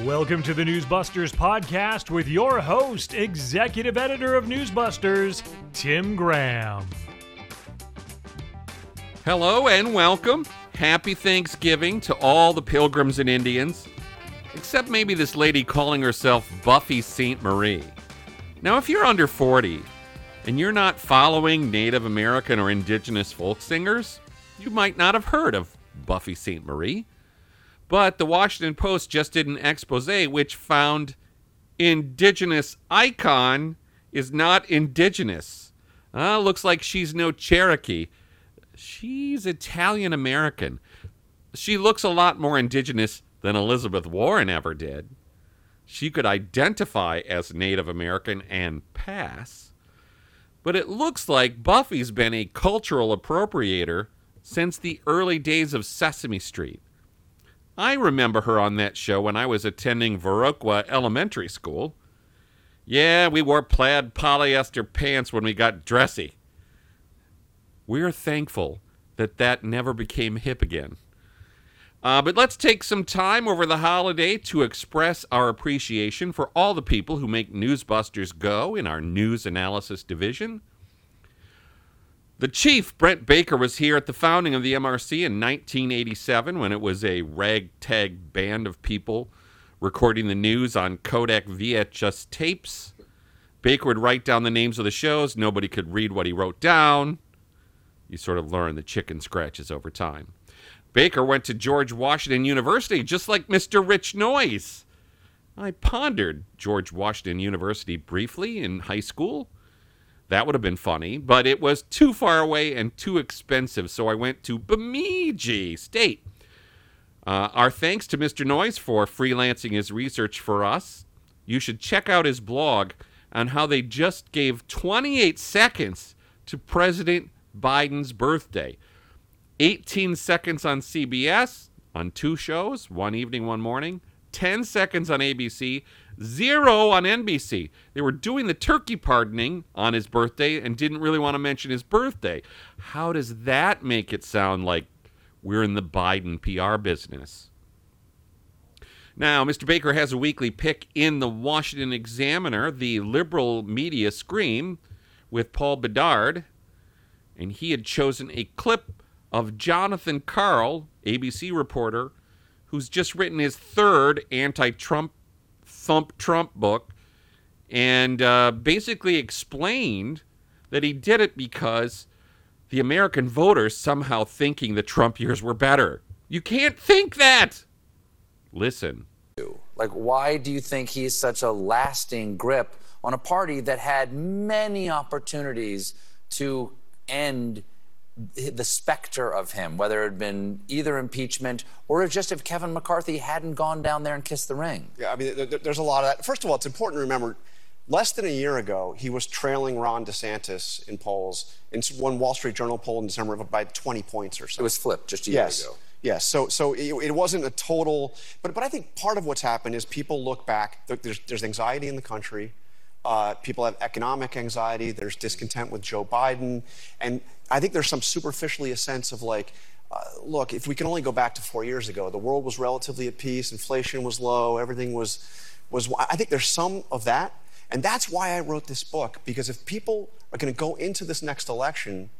Welcome to the Newsbusters podcast with your host, executive editor of Newsbusters, Tim Graham. Hello and welcome. Happy Thanksgiving to all the pilgrims and Indians, except maybe this lady calling herself Buffy Sainte-Marie. Now, if you're under 40 and you're not following Native American or indigenous folk singers, you might not have heard of Buffy Sainte-Marie. But the Washington Post just did an expose which found indigenous icon is not indigenous. Uh, looks like she's no Cherokee. She's Italian American. She looks a lot more indigenous than Elizabeth Warren ever did. She could identify as Native American and pass. But it looks like Buffy's been a cultural appropriator since the early days of Sesame Street. I remember her on that show when I was attending Viroqua Elementary School. Yeah, we wore plaid polyester pants when we got dressy. We're thankful that that never became hip again. Uh, but let's take some time over the holiday to express our appreciation for all the people who make Newsbusters go in our news analysis division. The chief, Brent Baker, was here at the founding of the MRC in 1987 when it was a ragtag band of people recording the news on Kodak VHS tapes. Baker would write down the names of the shows. Nobody could read what he wrote down. You sort of learn the chicken scratches over time. Baker went to George Washington University just like Mr. Rich Noyes. I pondered George Washington University briefly in high school. That would have been funny, but it was too far away and too expensive, so I went to Bemidji State. Uh, our thanks to Mr. Noyes for freelancing his research for us. You should check out his blog on how they just gave 28 seconds to President Biden's birthday. 18 seconds on CBS on two shows, one evening, one morning. 10 seconds on ABC, zero on NBC. They were doing the turkey pardoning on his birthday and didn't really want to mention his birthday. How does that make it sound like we're in the Biden PR business? Now, Mr. Baker has a weekly pick in the Washington Examiner, the liberal media scream, with Paul Bedard, and he had chosen a clip of Jonathan Karl, ABC reporter, who's just written his third anti Trump thump Trump book and uh, basically explained that he did it because the American voters somehow thinking the Trump years were better. You can't think that. Listen. Like, why do you think he's such a lasting grip on a party that had many opportunities to end the specter of him, whether it had been either impeachment or just if Kevin McCarthy hadn't gone down there and kissed the ring. Yeah, I mean, there's a lot of that. First of all, it's important to remember less than a year ago, he was trailing Ron DeSantis in polls in one Wall Street Journal poll in December of by 20 points or so. It was flipped just a yes. year ago. Yes, so so it, it, wasn't a total, but but I think part of what's happened is people look back. There's there's anxiety in the country. Uh, people have economic anxiety. There's discontent with Joe Biden, and I think there's some superficially a sense of like, uh, look, if we can only go back to four years ago, the world was relatively at peace, inflation was low, everything was was. I think there's some of that, and that's why I wrote this book because if people are going to go into this next election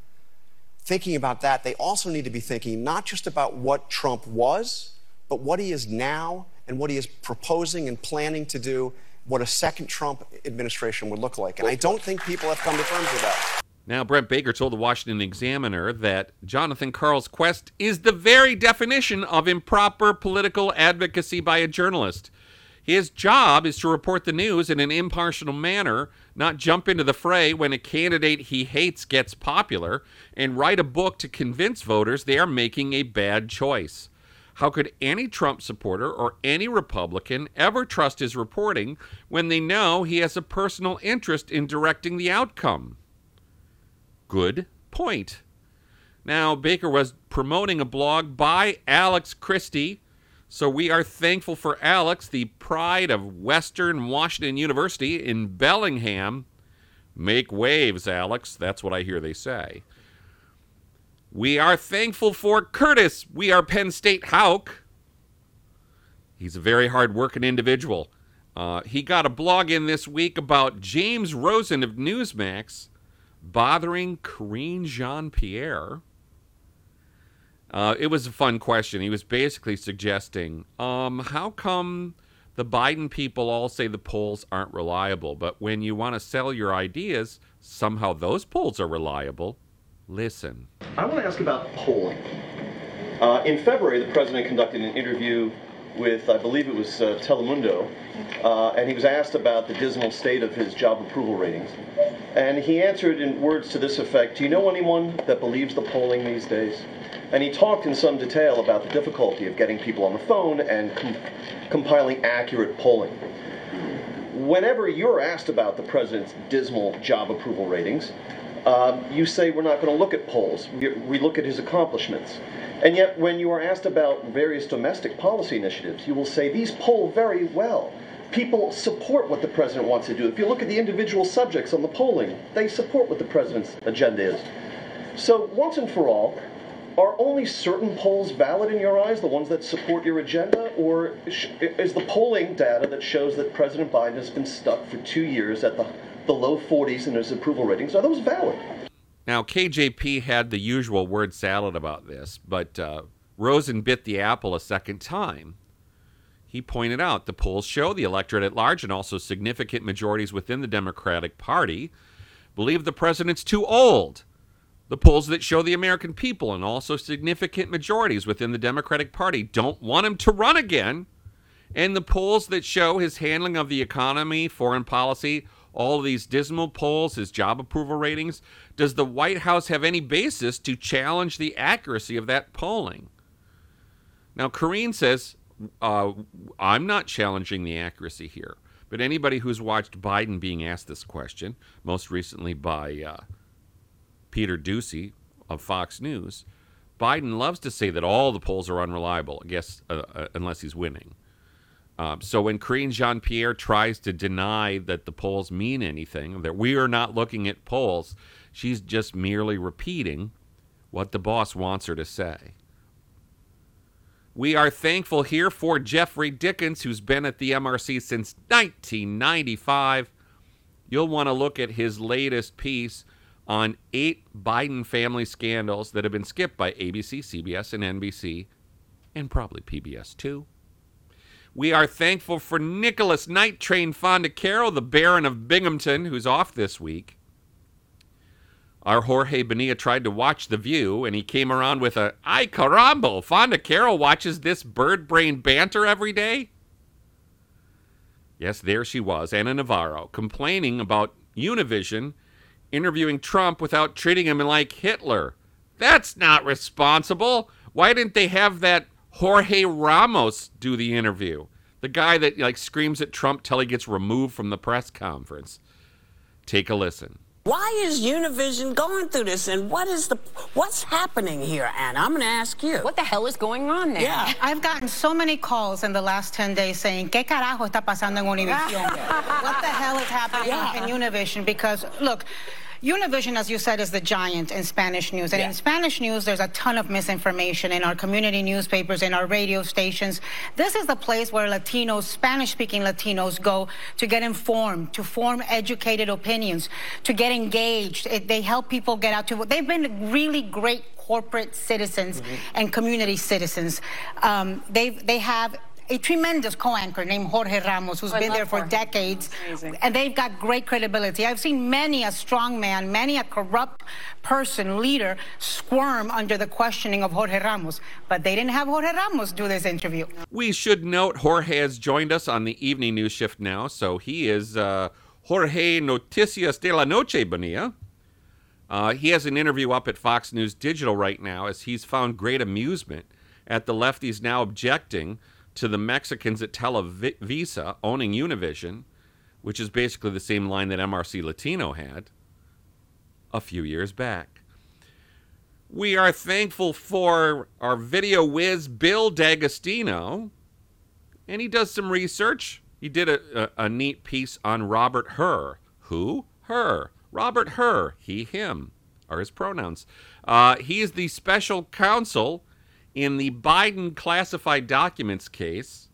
thinking about that, they also need to be thinking not just about what Trump was, but what he is now and what he is proposing and planning to do, what a second Trump administration would look like. And I don't think people have come to terms with that. Now, Brent Baker told the Washington Examiner that Jonathan Karl's quest is the very definition of improper political advocacy by a journalist. His job is to report the news in an impartial manner, not jump into the fray when a candidate he hates gets popular, and write a book to convince voters they are making a bad choice. How could any Trump supporter or any Republican ever trust his reporting when they know he has a personal interest in directing the outcome? Good point. Now, Baker was promoting a blog by Alex Christy so we are thankful for Alex, the pride of Western Washington University in Bellingham. Make waves, Alex. That's what I hear they say. We are thankful for Curtis. We are Penn State Houck. He's a very hard working individual. Uh, he got a blog in this week about James Rosen of Newsmax bothering Karine Jean Pierre. Uh, it was a fun question. He was basically suggesting um, how come the Biden people all say the polls aren't reliable, but when you want to sell your ideas, somehow those polls are reliable? Listen. I want to ask about polling. Uh, in February, the president conducted an interview with, I believe it was uh, Telemundo, uh, and he was asked about the dismal state of his job approval ratings. And he answered in words to this effect Do you know anyone that believes the polling these days? And he talked in some detail about the difficulty of getting people on the phone and com- compiling accurate polling. Whenever you're asked about the president's dismal job approval ratings, uh, you say we're not going to look at polls. We, we look at his accomplishments. And yet, when you are asked about various domestic policy initiatives, you will say these poll very well. People support what the president wants to do. If you look at the individual subjects on the polling, they support what the president's agenda is. So, once and for all, are only certain polls valid in your eyes, the ones that support your agenda? Or is the polling data that shows that President Biden has been stuck for two years at the, the low 40s in his approval ratings, are those valid? Now, KJP had the usual word salad about this, but uh, Rosen bit the apple a second time. He pointed out the polls show the electorate at large and also significant majorities within the Democratic Party believe the president's too old. The polls that show the American people and also significant majorities within the Democratic Party don't want him to run again. And the polls that show his handling of the economy, foreign policy, all these dismal polls, his job approval ratings, does the White House have any basis to challenge the accuracy of that polling? Now, Karine says, uh, I'm not challenging the accuracy here. But anybody who's watched Biden being asked this question, most recently by uh, Peter Doocy of Fox News, Biden loves to say that all the polls are unreliable, I guess, uh, uh unless he's winning. Um, so when Karine Jean Pierre tries to deny that the polls mean anything, that we are not looking at polls, she's just merely repeating what the boss wants her to say. We are thankful here for Geoffrey Dickens, who's been at the MRC since 1995. You'll want to look at his latest piece on eight Biden family scandals that have been skipped by ABC, CBS, and NBC, and probably PBS too. We are thankful for Nicholas Night Train Fondacaro, the Baron of Binghamton, who's off this week. Our Jorge Bonilla tried to watch The View, and he came around with a, ay carambo, Fondacaro watches this bird brain banter every day? Yes, there she was, Ana Navarro, complaining about Univision interviewing Trump without treating him like Hitler. That's not responsible. Why didn't they have that Jorge Ramos do the interview? The guy that like screams at Trump till he gets removed from the press conference. Take a listen. Why is Univision going through this, and what is the what's happening here, Anna? I'm going to ask you. What the hell is going on there? Yeah, I've gotten so many calls in the last 10 days saying, ¿Qué carajo está pasando en Univision? what the hell is happening yeah. in Univision? Because look, Univision, as you said, is the giant in Spanish news. And yeah. in Spanish news, there's a ton of misinformation in our community newspapers, in our radio stations. This is the place where Latinos, Spanish speaking Latinos, go to get informed, to form educated opinions, to get engaged. It, they help people get out to, they've been really great corporate citizens mm-hmm. and community citizens. Um, they they have a tremendous co-anchor named Jorge Ramos, who's oh, been there for Jorge. decades, and they've got great credibility. I've seen many a strong man, many a corrupt person, leader, squirm under the questioning of Jorge Ramos, but they didn't have Jorge Ramos do this interview. We should note Jorge has joined us on the evening news shift now, so he is uh, Jorge Noticias de la Noche Bonilla. Uh, he has an interview up at Fox News Digital right now as he's found great amusement at the lefties now objecting to the Mexicans at Televisa owning Univision, which is basically the same line that MRC Latino had a few years back. We are thankful for our video whiz, Bill D'Agostino, and he does some research. He did a, a, a neat piece on Robert Hur. Who? Her. Robert Hur. He, him are his pronouns. Uh, he is the special counsel in the Biden classified documents case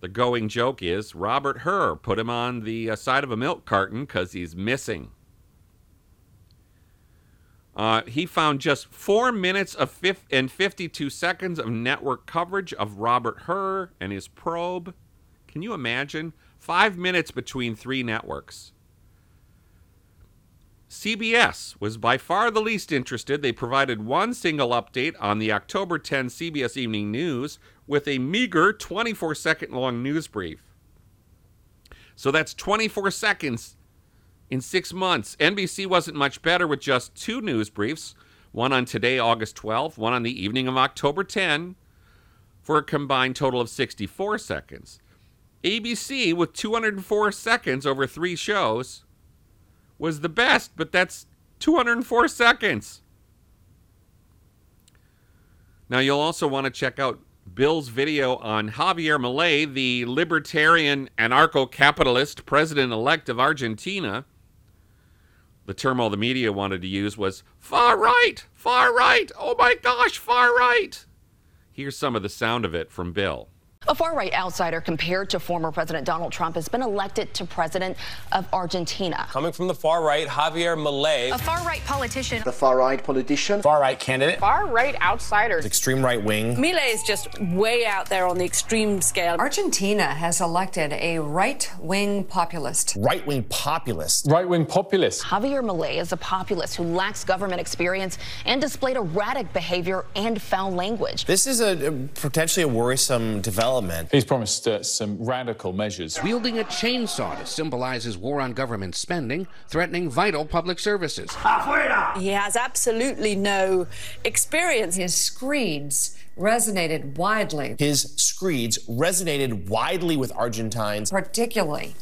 The going joke is Robert Hur put him on the uh, side of a milk carton because he's missing. Uh, he found just four minutes of fif- and 52 seconds of network coverage of Robert Hur and his probe. Can you imagine? Five minutes between three networks. CBS was by far the least interested. They provided one single update on the October 10 CBS Evening News with a meager 24 second long news brief. So that's 24 seconds in six months. NBC wasn't much better with just two news briefs one on today, August 12, one on the evening of October 10, for a combined total of 64 seconds. ABC, with 204 seconds over three shows, was the best, but that's 204 seconds. Now, you'll also want to check out Bill's video on Javier Milei, the libertarian anarcho capitalist president elect of Argentina. The term all the media wanted to use was far right, far right, oh my gosh, far right. Here's some of the sound of it from Bill. A far right outsider compared to former President Donald Trump has been elected to president of Argentina. Coming from the far right, Javier Milei. A far right politician. The far right politician. Far right candidate. Far right outsider. Extreme right wing. Milei is just way out there on the extreme scale. Argentina has elected a right wing populist. Right wing populist. Right wing populist. Javier Milei is a populist who lacks government experience and displayed erratic behavior and foul language. This is a, a potentially a worrisome development development. He's promised uh, some radical measures. Wielding a chainsaw to symbolize his war on government spending, threatening vital public services. Afuera! He has absolutely no experience. His screeds resonated widely. His screeds resonated widely with Argentines, particularly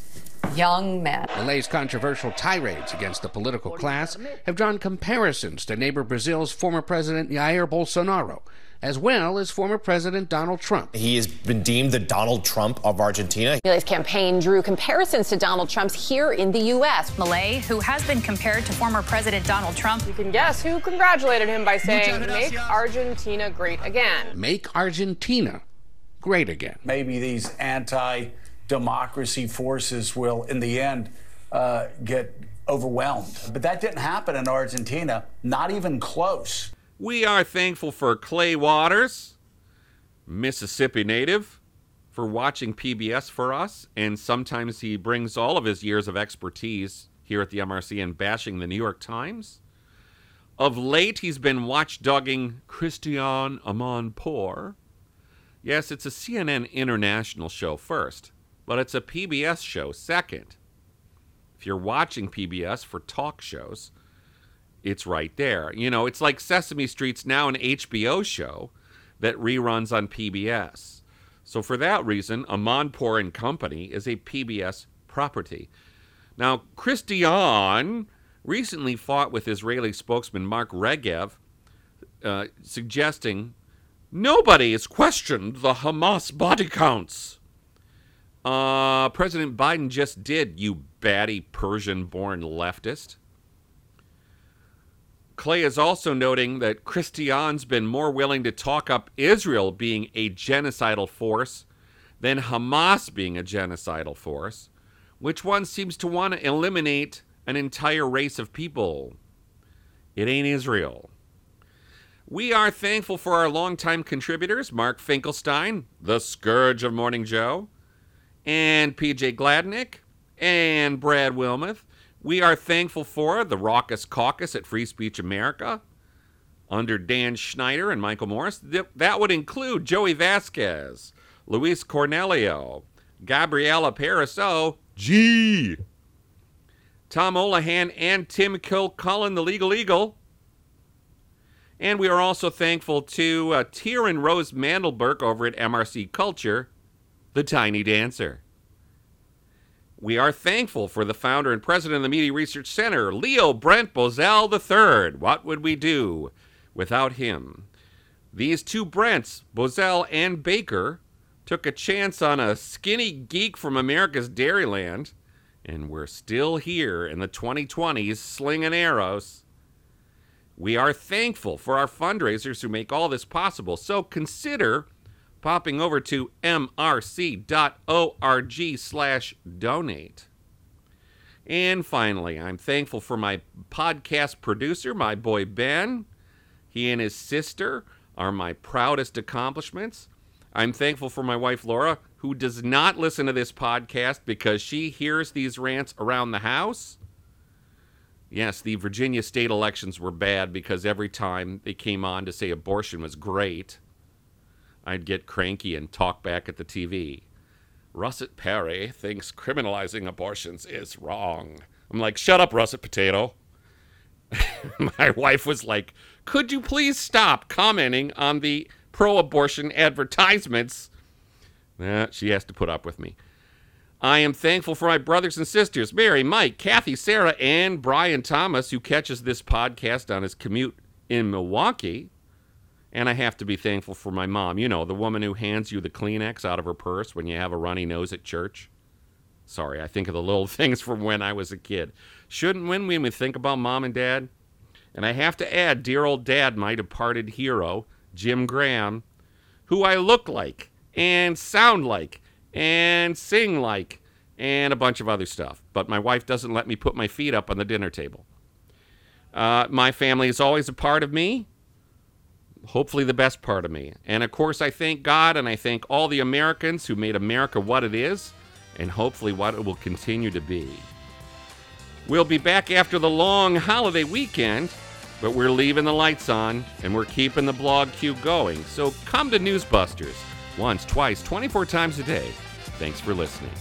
young men. Milei's controversial tirades against the political class have drawn comparisons to neighbor Brazil's former president Jair Bolsonaro as well as former President Donald Trump. He has been deemed the Donald Trump of Argentina. Milei's campaign drew comparisons to Donald Trump's here in the U.S. Milei, who has been compared to former President Donald Trump. You can guess who congratulated him by saying, Make Argentina great again. Make Argentina great again. Maybe these anti democracy forces will, in the end, uh, get overwhelmed. But that didn't happen in Argentina, not even close. We are thankful for Clay Waters, Mississippi native, for watching PBS for us. And sometimes he brings all of his years of expertise here at the MRC and bashing the New York Times. Of late, he's been watchdogging Christiane Amanpour. Yes, it's a CNN international show first, but it's a PBS show second. If you're watching PBS for talk shows, it's right there. You know, it's like Sesame Street's now an HBO show that reruns on PBS. So for that reason, Amanpour and Company is a PBS property. Now, Christian recently fought with Israeli spokesman Mark Regev, uh, suggesting nobody has questioned the Hamas body counts. Uh, President Biden just did, you batty Persian born leftist. Clay is also noting that Christian's been more willing to talk up Israel being a genocidal force than Hamas being a genocidal force, which one seems to want to eliminate an entire race of people. It ain't Israel. We are thankful for our longtime contributors, Mark Finkelstein, the scourge of Morning Joe, and PJ Gladnick, and Brad Wilmouth, we are thankful for the raucous caucus at Free Speech America under Dan Schneider and Michael Morris. That would include Joey Vazquez, Luis Cornelio, Gabriela Pariseau, G, Tom Olohan, and Tim Kilcullen, the Legal Eagle. And we are also thankful to uh, Tierin-Rose Mandelburg over at MRC Culture, the Tiny Dancer. We are thankful for the founder and president of the Media Research Center, Leo Brent Bozell III. What would we do without him? These two Brents, Bozell and Baker, took a chance on a skinny geek from America's Dairyland, and we're still here in the 2020s slinging arrows. We are thankful for our fundraisers who make all this possible, so consider popping over to mrc.org slash donate. And finally, I'm thankful for my podcast producer, my boy Ben. He and his sister are my proudest accomplishments. I'm thankful for my wife, Laura, who does not listen to this podcast because she hears these rants around the house. Yes, the Virginia state elections were bad because every time they came on to say abortion was great, I'd get cranky and talk back at the TV. Russet Perry thinks criminalizing abortions is wrong. I'm like, shut up, Russet Potato. My wife was like, could you please stop commenting on the pro abortion advertisements? Eh, she has to put up with me. I am thankful for my brothers and sisters, Mary, Mike, Kathy, Sarah, and Brian Thomas, who catches this podcast on his commute in Milwaukee. And I have to be thankful for my mom, you know, the woman who hands you the Kleenex out of her purse when you have a runny nose at church. Sorry, I think of the little things from when I was a kid. Shouldn't when we think about mom and dad? And I have to add, dear old dad, my departed hero, Jim Graham, who I look like and sound like and sing like and a bunch of other stuff. But my wife doesn't let me put my feet up on the dinner table. Uh, my family is always a part of me, hopefully the best part of me. And of course, I thank God and I thank all the Americans who made America what it is and hopefully what it will continue to be. We'll be back after the long holiday weekend, but we're leaving the lights on and we're keeping the blog queue going. So come to Newsbusters once, twice, 24 times a day. Thanks for listening.